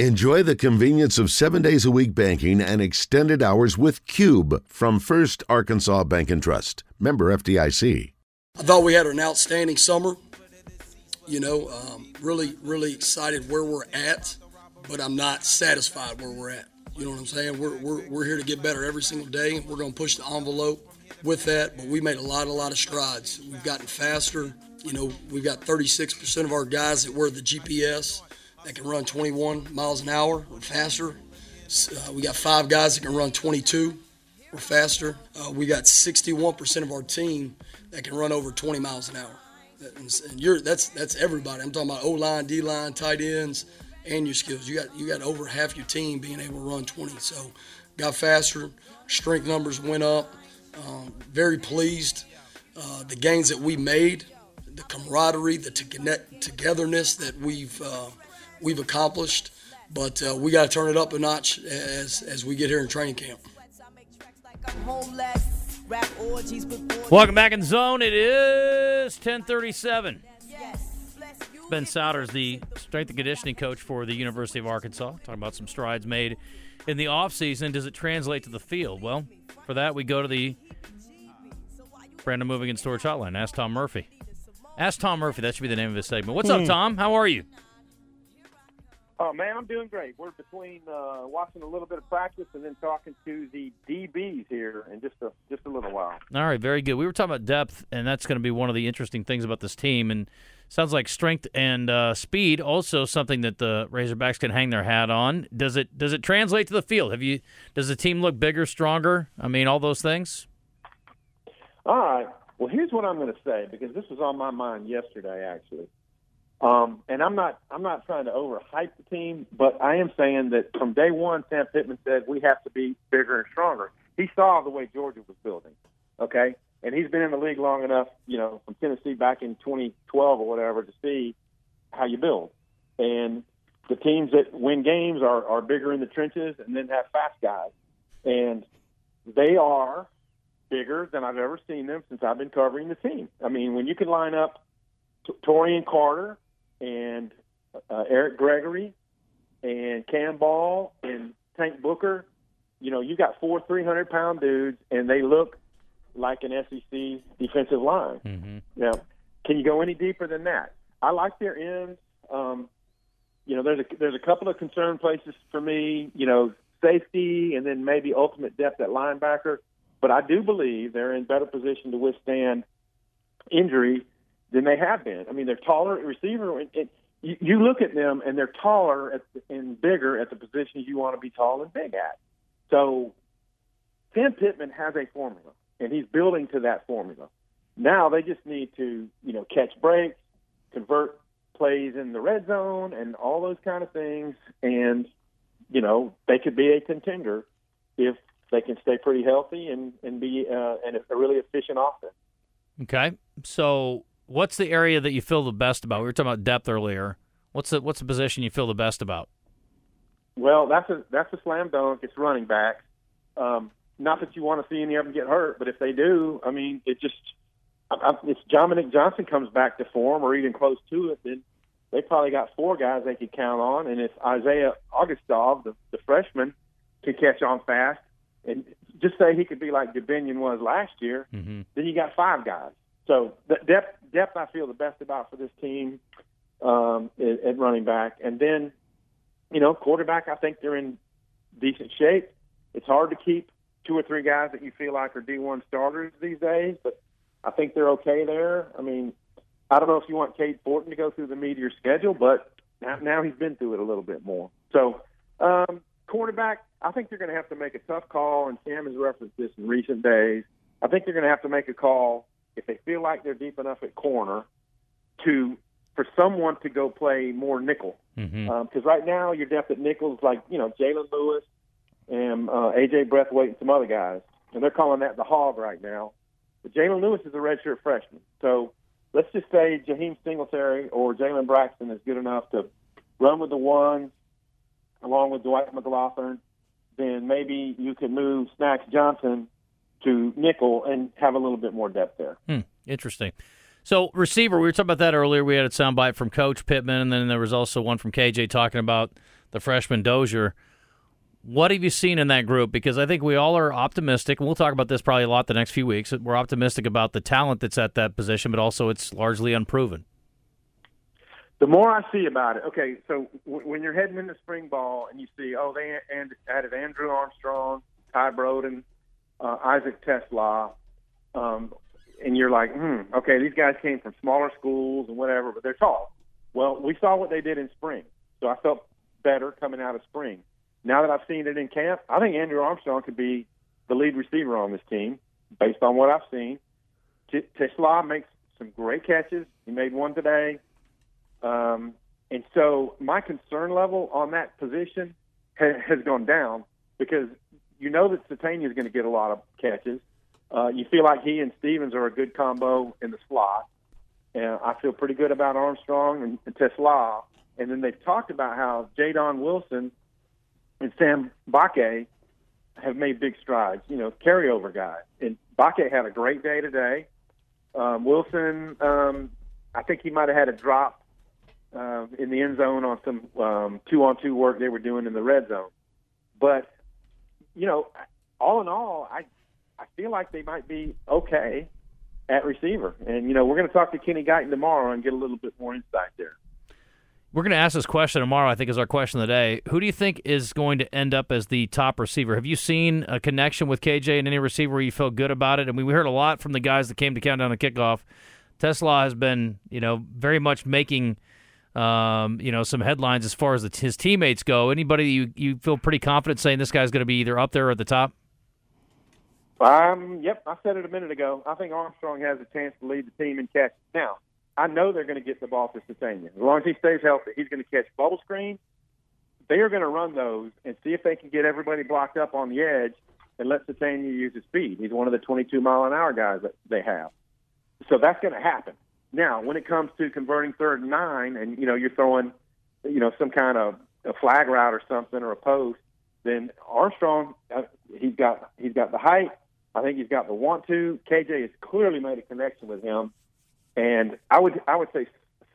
Enjoy the convenience of seven days a week banking and extended hours with Cube from First Arkansas Bank and Trust. Member FDIC. I thought we had an outstanding summer. You know, um, really, really excited where we're at, but I'm not satisfied where we're at. You know what I'm saying? We're, we're, we're here to get better every single day. We're going to push the envelope with that, but we made a lot, a lot of strides. We've gotten faster. You know, we've got 36% of our guys that wear the GPS that can run 21 miles an hour or faster. Uh, we got five guys that can run 22 or faster. Uh, we got 61% of our team that can run over 20 miles an hour. And, you're that's that's everybody. I'm talking about O line, D line, tight ends, and your skills. You got you got over half your team being able to run 20. So got faster. Strength numbers went up. Um, very pleased. Uh, the gains that we made, the camaraderie, the togetherness that we've uh, we've accomplished, but uh, we got to turn it up a notch as as we get here in training camp. Welcome back in zone. It is 1037. Ben Sowders, the strength and conditioning coach for the University of Arkansas, talking about some strides made in the offseason. Does it translate to the field? Well, for that, we go to the Brandon Moving and Storage Hotline. Ask Tom Murphy. Ask Tom Murphy. That should be the name of his segment. What's up, hmm. Tom? How are you? Oh man, I'm doing great. We're between uh, watching a little bit of practice and then talking to the DBs here in just a just a little while. All right, very good. We were talking about depth, and that's going to be one of the interesting things about this team. And sounds like strength and uh, speed also something that the Razorbacks can hang their hat on. Does it does it translate to the field? Have you does the team look bigger, stronger? I mean, all those things. All right. Well, here's what I'm going to say because this was on my mind yesterday, actually. Um, and I'm not I'm not trying to overhype the team, but I am saying that from day one, Sam Pittman said we have to be bigger and stronger. He saw the way Georgia was building, okay, and he's been in the league long enough, you know, from Tennessee back in 2012 or whatever, to see how you build. And the teams that win games are are bigger in the trenches and then have fast guys, and they are bigger than I've ever seen them since I've been covering the team. I mean, when you can line up Taurean Carter and uh, Eric Gregory and Cam Ball and Tank Booker. You know, you got four 300 pound dudes, and they look like an SEC defensive line. Mm-hmm. Now, can you go any deeper than that? I like their ends. Um, you know, there's a there's a couple of concern places for me. You know, safety and then maybe ultimate depth at linebacker. But I do believe they're in better position to withstand injury than they have been. I mean, they're taller receiver. And, and you, look at them, and they're taller at and bigger at the positions you want to be tall and big at. So, Sam Pittman has a formula, and he's building to that formula. Now they just need to, you know, catch breaks, convert plays in the red zone, and all those kind of things. And you know, they could be a contender if they can stay pretty healthy and and be uh, and a really efficient offense. Okay, so what's the area that you feel the best about? We were talking about depth earlier. What's the what's the position you feel the best about? Well, that's a that's a slam dunk. It's running back. Um, not that you want to see any of them get hurt, but if they do, I mean, it just if Dominique Johnson comes back to form or even close to it, then they probably got four guys they could count on. And if Isaiah Augustave, the, the freshman, could catch on fast, and just say he could be like Dubinion was last year, mm-hmm. then you got five guys. So the depth, depth I feel the best about for this team um, at, at running back, and then you know quarterback. I think they're in decent shape. It's hard to keep two or three guys that you feel like are D1 starters these days, but I think they're okay there. I mean, I don't know if you want Cade Fortin to go through the meteor schedule, but now, now he's been through it a little bit more. So, um, quarterback, I think they're going to have to make a tough call, and Sam has referenced this in recent days. I think they're going to have to make a call if they feel like they're deep enough at corner to for someone to go play more nickel. Because mm-hmm. um, right now your depth at nickel is like you know Jalen Lewis and uh, AJ Breathwaite and some other guys, and they're calling that the hog right now. But Jalen Lewis is a redshirt freshman, so let's just say Jaheim Singletary or Jalen Braxton is good enough to run with the ones along with Dwight McGlothern. Then maybe you could move Snacks Johnson to nickel and have a little bit more depth there. Hmm, interesting. So receiver, we were talking about that earlier. We had a soundbite from Coach Pittman, and then there was also one from KJ talking about the freshman Dozier. What have you seen in that group? Because I think we all are optimistic, and we'll talk about this probably a lot the next few weeks. We're optimistic about the talent that's at that position, but also it's largely unproven. The more I see about it, okay, so w- when you're heading into spring ball and you see, oh, they added Andrew Armstrong, Ty Broden, uh, Isaac TeSlaa, um, and you're like, hmm, okay, these guys came from smaller schools and whatever, but they're tall. Well, we saw what they did in spring, so I felt better coming out of spring now that I've seen it in camp, I think Andrew Armstrong could be the lead receiver on this team based on what I've seen. TeSlaa makes some great catches. He made one today. Um, and so my concern level on that position ha- has gone down because you know that Sategna is going to get a lot of catches. Uh, you feel like he and Stephens are a good combo in the slot. And I feel pretty good about Armstrong and, and TeSlaa. And then they've talked about how Jaedon Wilson – and Sam Mbake have made big strides. You know, carryover guy. And Mbake had a great day today. Um, Wilson, um, I think he might have had a drop uh, in the end zone on some um, two-on-two work they were doing in the red zone. But you know, all in all, I I feel like they might be okay at receiver. And you know, we're going to talk to Kenny Guiton tomorrow and get a little bit more insight there. We're going to ask this question tomorrow, I think, is our question of the day. Who do you think is going to end up as the top receiver? Have you seen a connection with KJ and any receiver where you feel good about it? I mean, we heard a lot from the guys that came to countdown and kickoff. TeSlaa has been, you know, very much making, um, you know, some headlines as far as the, his teammates go. Anybody you, you feel pretty confident saying this guy's going to be either up there or at the top? Um, yep, I said it a minute ago. I think Armstrong has a chance to lead the team in catches. Now, I know they're going to get the ball to Sategna. As long as he stays healthy, he's going to catch bubble screens. They are going to run those and see if they can get everybody blocked up on the edge and let Sategna use his speed. He's one of the 22 mile an hour guys that they have. So that's going to happen. Now, when it comes to converting third and nine, and you know you're throwing, you know, some kind of a flag route or something or a post, then Armstrong, uh, he's got he's got the height. I think he's got the want to. KJ has clearly made a connection with him and I would I would say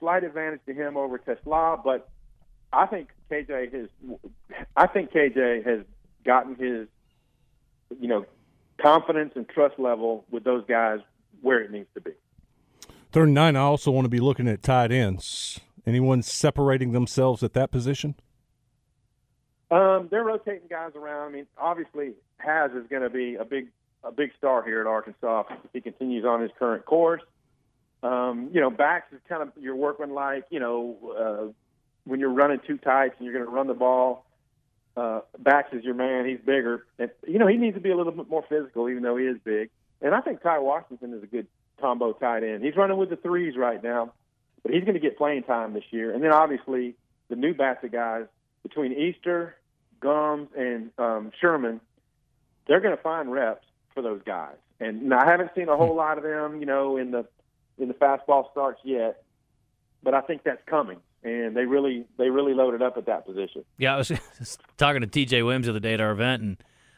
slight advantage to him over TeSlaa, but I think KJ has I think KJ has gotten his you know confidence and trust level with those guys where it needs to be. Third and nine, I also want to be looking at tight ends. Anyone separating themselves at that position? Um, they're rotating guys around. I mean, obviously, Hasz is going to be a big a big star here at Arkansas if he continues on his current course. Um, you know, backs is kind of you're working like you know uh, when you're running two tights and you're going to run the ball. Uh, backs is your man. He's bigger, and you know he needs to be a little bit more physical, even though he is big. And I think Ty Washington is a good combo tight end. He's running with the threes right now, but he's going to get playing time this year. And then obviously the new batch of guys between Easter, Gumms, and um, Sherman, they're going to find reps for those guys. And I haven't seen a whole lot of them, you know, in the in the fastball starts yet, but I think that's coming. And they really they really loaded up at that position. Yeah, I was talking to TJ Williams the other day at our event, and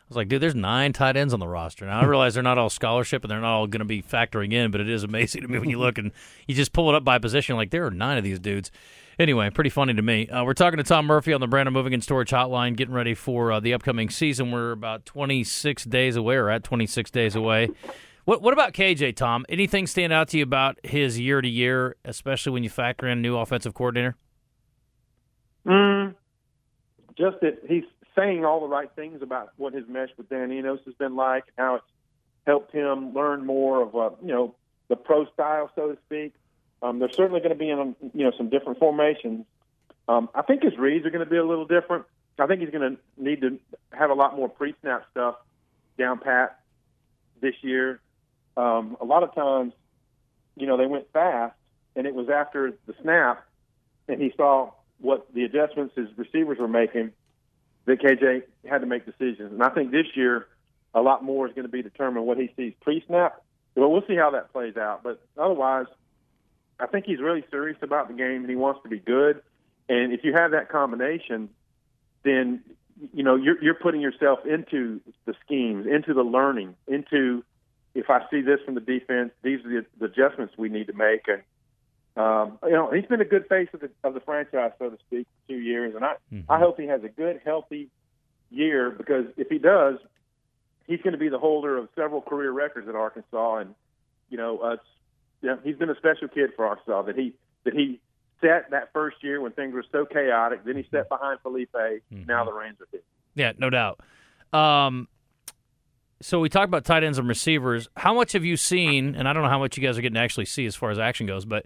was like, dude, there's nine tight ends on the roster. Now I realize they're not all scholarship and they're not all going to be factoring in, but it is amazing to me when you look and you just pull it up by position. Like there are nine of these dudes. Anyway, pretty funny to me. Uh, we're talking to Tom Murphy on the Brandon Moving and Storage Hotline, getting ready for uh, the upcoming season. We're about 26 days away, or at 26 days away. What What about KJ Tom? Anything stand out to you about his year to year, especially when you factor in new offensive coordinator? Mm, just that he's saying all the right things about what his mesh with Dan Enos has been like, and how it's helped him learn more of uh, you know the pro style, so to speak. Um, they're certainly going to be in you know some different formations. Um, I think his reads are going to be a little different. I think he's going to need to have a lot more pre-snap stuff down pat this year um, a lot of times, you know, they went fast, and it was after the snap, and he saw what the adjustments his receivers were making that KJ had to make decisions. And I think this year, a lot more is going to be determined what he sees pre-snap. But we'll see how that plays out. But otherwise, I think he's really serious about the game, and he wants to be good. And if you have that combination, then you know you're, you're putting yourself into the schemes, into the learning, into if I see this from the defense, these are the, the adjustments we need to make. And Um, you know, he's been a good face of the of the franchise, so to speak, for two years, and I Mm-hmm. I hope he has a good, healthy year because if he does, he's going to be the holder of several career records at Arkansas, and you know, uh, you know, he's been a special kid for Arkansas. That he that he set that first year when things were so chaotic. Then he set behind Feleipe. Now the reins are his. Yeah, no doubt. Um, so we talked about tight ends and receivers. How much have you seen? And I don't know how much you guys are getting to actually see as far as action goes, but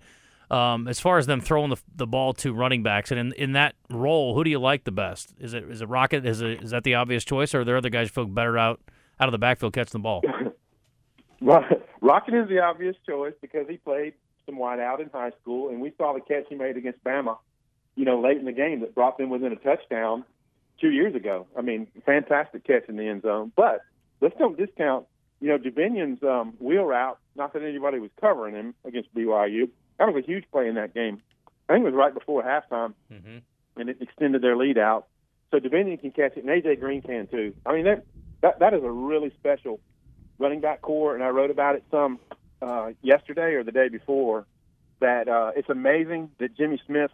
um, as far as them throwing the, the ball to running backs, and in, in that role, who do you like the best? Is it is it Rocket? Is it is that the obvious choice, or are there other guys who feel better out out of the backfield catching the ball? Ro- Rocket is the obvious choice because he played some wide out in high school, and we saw the catch he made against Bama, you know, late in the game that brought them within a touchdown two years ago. I mean, fantastic catch in the end zone. But let's don't discount, you know, Dubinion's um, wheel route. Not that anybody was covering him against BYU. That was a huge play in that game. I think it was right before halftime, Mm-hmm. and it extended their lead out. So Dubinion can catch it, and AJ Green can too. I mean, that that that is a really special running back corps, and I wrote about it some uh, yesterday or the day before. That uh, it's amazing that Jimmy Smith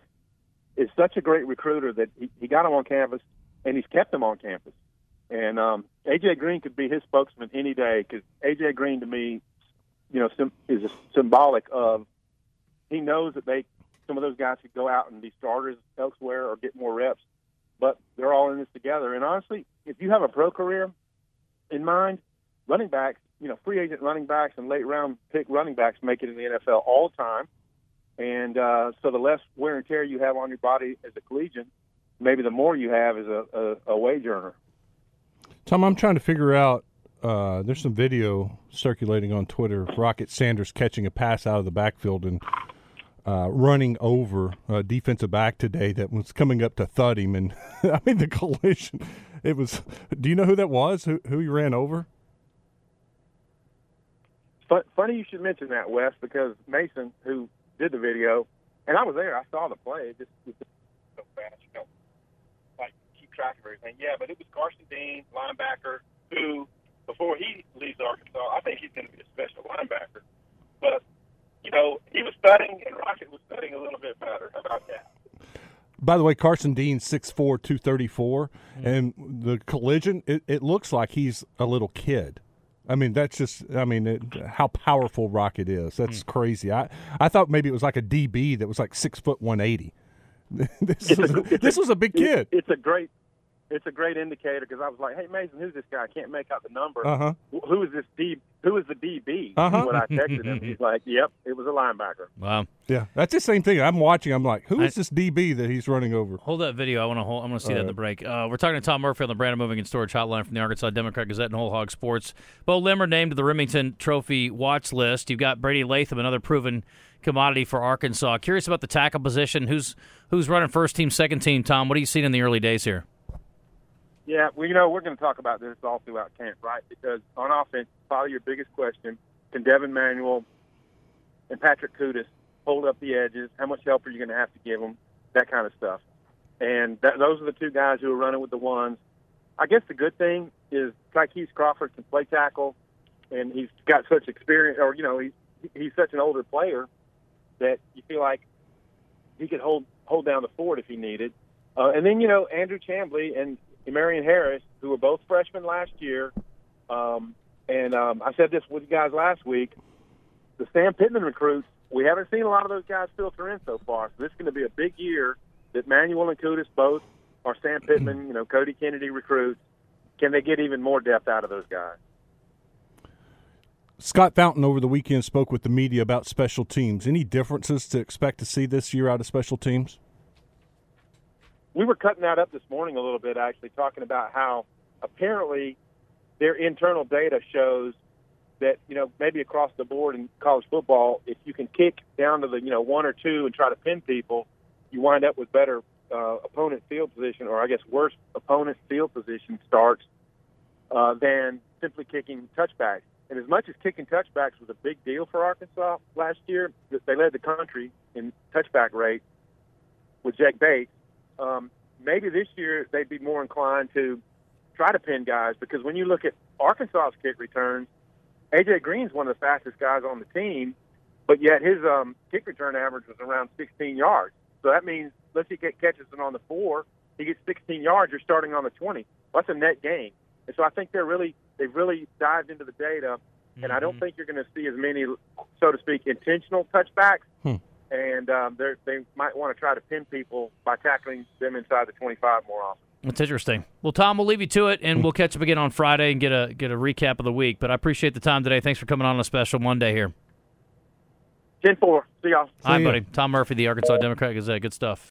is such a great recruiter that he, he got him on campus, and he's kept him on campus. And um, AJ Green could be his spokesman any day because AJ Green to me, you know, sim- is a symbolic of he knows that they some of those guys could go out and be starters elsewhere or get more reps, but they're all in this together. And honestly, if you have a pro career in mind, running backs, you know, free agent running backs and late round pick running backs make it in the NFL all the time. And uh, so the less wear and tear you have on your body as a collegian, maybe the more you have as a, a, a wage earner. Tom, I'm trying to figure out. Uh, there's some video circulating on Twitter of Rocket Sanders catching a pass out of the backfield and uh, running over a defensive back today that was coming up to thud him. And I mean, the collision. It was. Do you know who that was? Who who he ran over? Fun, funny you should mention that, Wes, because Mason, who did the video, and I was there, I saw the play. It just was so fast, you know, like keep track of everything. Yeah, but it was Carson Dean, linebacker, who before he leaves Arkansas, I think he's going to be a special linebacker. But you know, he was studying, and Rocket was studying a little bit better. How about that? By the way, Carson Dean, 6'4", 234, mm-hmm. and the collision, it, it looks like he's a little kid. I mean, that's just, I mean, it, how powerful Rocket is. That's hmm. crazy. I, I thought maybe it was like a DB that was like six foot 180. this, was, this was a big kid. It, it's a great, it's a great indicator because I was like, "Hey Mason, who's this guy? I can't make out the number. Uh-huh. Who is this D? Who is the DB?" Uh-huh. When I texted him, he's like, "Yep, it was a linebacker." Wow. Yeah, that's the same thing. I'm watching. I'm like, who is I- this DB that he's running over? Hold that video. I want to hold. I want to see that in the break. Uh, we're talking to Tom Murphy on the Brandon Moving and Storage Hotline from the Arkansas Democrat Gazette and Whole Hog Sports. Beaux Limmer named to the Rimington Trophy watch list. You've got Brady Latham, another proven commodity for Arkansas. Curious about the tackle position. Who's who's running first team, second team? Tom, what are you seeing in the early days here? Yeah, well, you know, we're going to talk about this all throughout camp, right? Because on offense, probably your biggest question: Can Devon Manuel and Patrick Kutas hold up the edges? How much help are you going to have to give them? That kind of stuff. And that, those are the two guys who are running with the ones. I guess the good thing is Ty'Kieast Crawford can play tackle, and he's got such experience, or you know, he's he's such an older player that you feel like he could hold hold down the fort if he needed. Uh, and then you know Andrew Chamblee and Marion Harris, who were both freshmen last year, um, and um, I said this with you guys last week. The Sam Pittman recruits, we haven't seen a lot of those guys filter in so far. So this is going to be a big year that Manuel and Kutas both are Sam Pittman, you know, Cody Kennedy recruits. Can they get even more depth out of those guys? Scott Fountain over the weekend spoke with the media about special teams. Any differences to expect to see this year out of special teams? We were cutting that up this morning a little bit, actually, talking about how apparently their internal data shows that you know maybe across the board in college football, if you can kick down to the you know one or two and try to pin people, you wind up with better uh, opponent field position, or I guess worse opponent field position starts uh, than simply kicking touchbacks. And as much as kicking touchbacks was a big deal for Arkansas last year, they led the country in touchback rate with Jake Bates um, maybe this year they'd be more inclined to try to pin guys because when you look at Arkansas's kick returns, AJ Green's one of the fastest guys on the team, but yet his um, kick return average was around 16 yards. So that means unless he get, catches it on the four, he gets 16 yards. You're starting on the 20. Well, that's a net gain. And so I think they're really they've really dived into the data, and mm-hmm. I don't mm-hmm. think you're going to see as many, so to speak, intentional touchbacks. Hmm. And um, they might want to try to pin people by tackling them inside the 25 more often. That's interesting. Well, Tom, we'll leave you to it, and we'll catch up again on Friday and get a get a recap of the week. But I appreciate the time today. Thanks for coming on a special Monday here. 10 4. See y'all. Hi, buddy. Tom Murphy, the Arkansas Democrat Gazette. Good stuff.